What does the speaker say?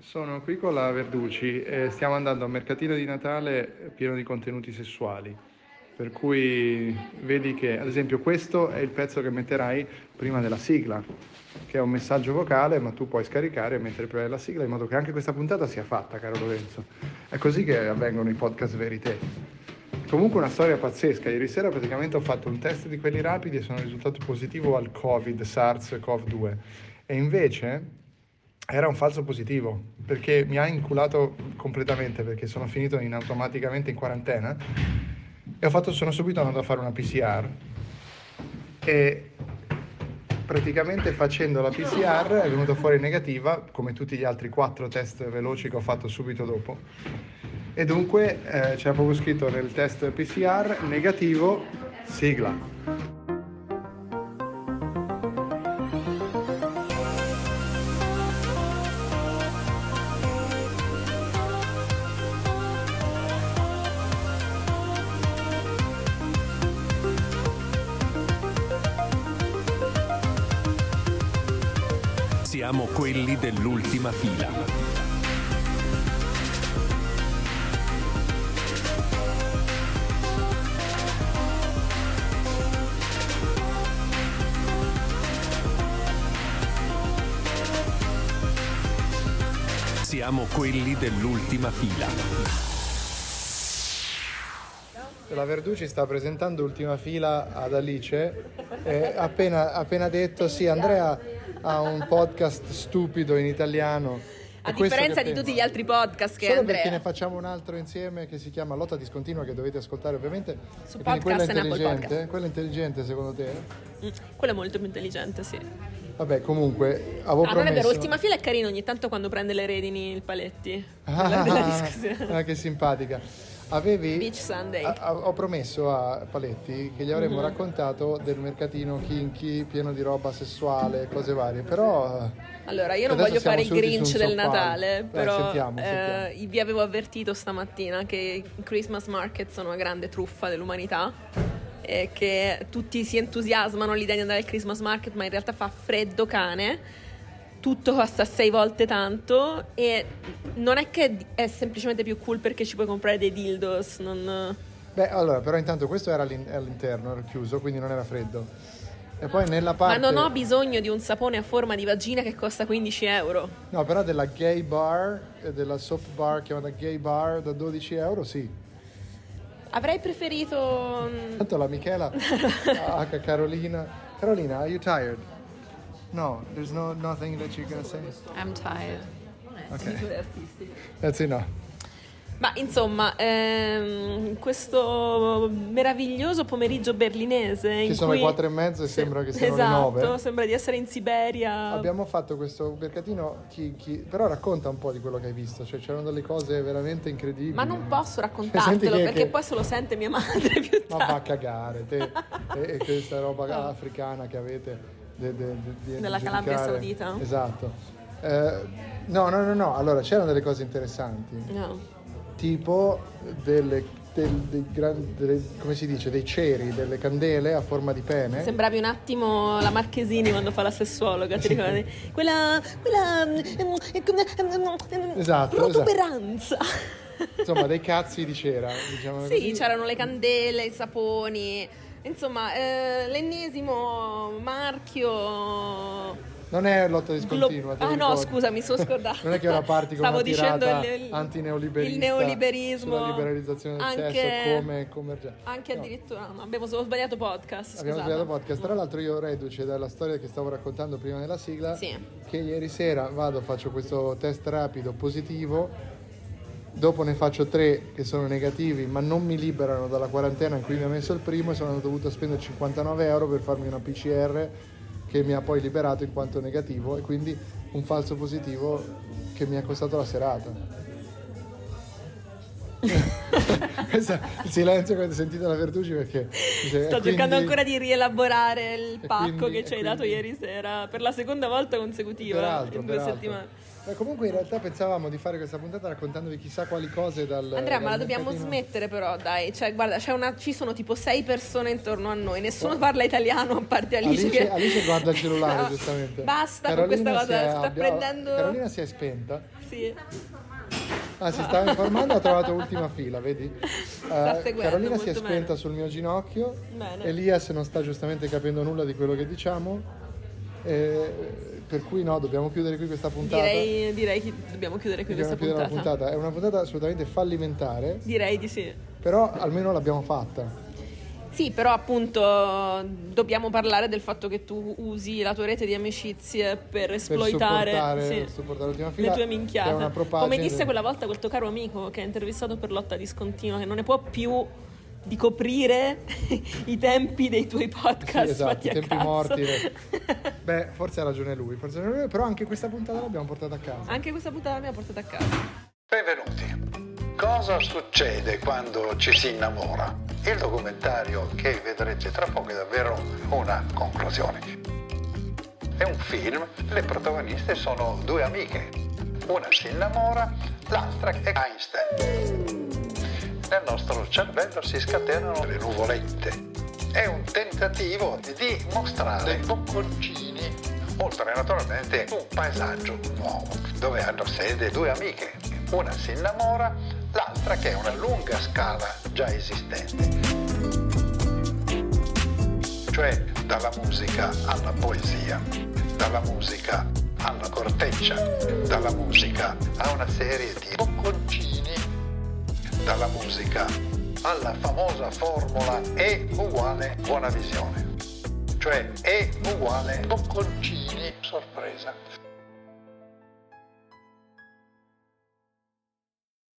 Sono qui con la Verducci e stiamo andando a un mercatino di Natale pieno di contenuti sessuali. Per cui vedi che, ad esempio, questo è il pezzo che metterai prima della sigla, che è un messaggio vocale, ma tu puoi scaricare e mettere prima della sigla in modo che anche questa puntata sia fatta, caro Lorenzo. È così che avvengono i podcast verité. Comunque una storia pazzesca. Ieri sera praticamente ho fatto un test di quelli rapidi e sono risultato positivo al Covid, SARS-CoV-2. E invece era un falso positivo perché mi ha inculato completamente perché sono finito in automaticamente in quarantena e ho fatto, sono subito andato a fare una PCR e praticamente facendo la PCR è venuta fuori negativa come tutti gli altri quattro test veloci che ho fatto subito dopo. E dunque eh, c'era proprio scritto nel test PCR negativo sigla Siamo quelli dell'ultima fila. Siamo quelli dell'ultima fila. La Verducci sta presentando ultima fila ad Alice e appena, appena detto sì Andrea ha un podcast stupido in italiano. A differenza di tutti gli altri podcast che Solo Andrea. perché ne facciamo un altro insieme che si chiama Lotta Discontinua che dovete ascoltare ovviamente. Su E podcast quella e in Apple intelligente, Podcast. quella intelligente secondo te? Mm, quello è molto più intelligente, sì. Vabbè, comunque avevo Ah, non è promesso. vero, ultima fila è carino ogni tanto quando prende le redini il paletti. Ah, ah, che simpatica. Avevi Beach Sunday. a- ho promesso a Paletti che gli avremmo Mhm. raccontato del mercatino kinky pieno di roba sessuale, cose varie, però eh, Allora, io non voglio fare il Grinch del. Natale, però sentiamo, eh, sentiamo. vi avevo avvertito stamattina che i Christmas market sono una grande truffa dell'umanità e che tutti si entusiasmano all'idea di andare al Christmas market, ma in realtà fa freddo cane. Tutto costa sei volte tanto e non è che è semplicemente più cool perché ci puoi comprare dei dildos, non... Beh, allora, però intanto questo era all'in- all'interno, era chiuso, quindi non era freddo. E poi nella Ma parte... non ho bisogno di un sapone a forma di vagina che costa 15 euro. No, però della gay bar e della soft bar chiamata gay bar da 12 euro, sì. Avrei preferito... mm, Tanto la Michela, ah, Carolina... Carolina, are you tired? No, there's no nothing that you're gonna say? I'm tired. Ok. That's enough. Ma insomma, ehm, questo meraviglioso pomeriggio berlinese in Che sono cui- le quattro e mezzo e Se- sembra che siano le esatto, nove. sembra di essere in Siberia. Abbiamo fatto questo mercatino, chi- chi- però racconta un po' di quello che hai visto, cioè c'erano delle cose veramente incredibili. Ma non posso Cioè, raccontartelo che- perché che- poi se lo sente mia madre più Ma va a tardi. cagare, te e, e questa roba africana che avete de- de- de- Della Calabria. Saudita? Esatto. Eh, no, no, no, no, allora c'erano delle cose interessanti, No. tipo delle, del- dei delle- come si dice, dei ceri, delle candele a forma di pene. Sembravi un attimo la Marchesini quando fa la sessuologa, ti ricordi? Quella, quella mm, Esatto, protuberanza. Insomma, dei cazzi di cera, diciamo Sì, così. c'erano le candele, i saponi. Insomma, eh, l'ennesimo marchio. Non è lotta glo- discontinua. te lo ah no, scusa, mi sono scordata. Non è che ora parti con Stavo una dicendo il, il- il neoliberismo. sulla liberalizzazione del anche, sesso come commerciale. Anche No. addirittura, no, abbiamo sbagliato podcast. Abbiamo scusate. sbagliato podcast. Tra l'altro, io reduce dalla storia che stavo raccontando prima della sigla, Sì. che ieri sera vado, faccio questo test rapido positivo. Dopo ne faccio tre che sono negativi, ma non mi liberano dalla quarantena in cui mi ha messo il primo e sono dovuto spendere 59 euro per farmi una PCR che mi ha poi liberato in quanto negativo e quindi un falso positivo che mi ha costato la serata. Il silenzio che avete sentito la Verducci perché dice, Sto "E cercando quindi- ancora di rielaborare il pacco quindi- che ci hai dato quindi- ieri sera per la seconda volta consecutiva Peraltro, in due peraltro. settimane. Beh, comunque in realtà pensavamo di fare questa puntata raccontandovi chissà quali cose dal Andrea, dal ma la dobbiamo mercatino. smettere però, dai. Cioè, guarda, c'è una- ci sono tipo sei persone intorno a noi, nessuno parla italiano a parte Alice. Alice, che... Alice guarda il cellulare No, giustamente Basta con questa Carolina cosa, è sta abbia- prendendo... Carolina si è spenta Sì. Ah, si stava informando, ha trovato ultima fila, vedi? Seguendo Carolina si è spenta bene. sul mio ginocchio. Bene. Elias non sta giustamente capendo nulla di quello che diciamo. eh, per cui no, dobbiamo chiudere qui questa puntata. Direi, direi che dobbiamo chiudere qui Dobbiamo questa chiudere puntata. puntata. È una puntata assolutamente fallimentare, Direi di sì. però almeno l'abbiamo fatta. Sì, però appunto dobbiamo parlare del fatto che tu usi la tua rete di amicizie per esploitare supportare- sì, per supportare l'ultima le fila, tue che minchiate. Come disse quella volta quel tuo caro amico che ha intervistato per lotta discontinua, che non ne può più di coprire i tempi dei tuoi podcast Sì, esatto, fatti i a tempi cazzo. morti. Beh, forse ha ragione lui, forse ha ragione lui, però anche questa puntata l'abbiamo portata a casa. Anche questa puntata l'abbiamo portata a casa. Benvenuti. Cosa succede quando ci si innamora? Il documentario che vedrete tra poco è davvero una conclusione. È un film, le protagoniste sono due amiche. Una si innamora, l'altra è Einstein. Nel nostro cervello si scatenano le nuvolette. È un tentativo di mostrare bocconcini, oltre naturalmente un paesaggio nuovo, dove hanno sede due amiche. Una si innamora, l'altra che è una lunga scala già esistente. Cioè dalla musica alla poesia, dalla musica alla corteccia, dalla musica a una serie di bocconcini dalla musica alla famosa formula E uguale buona visione, cioè E uguale bocconcini sorpresa.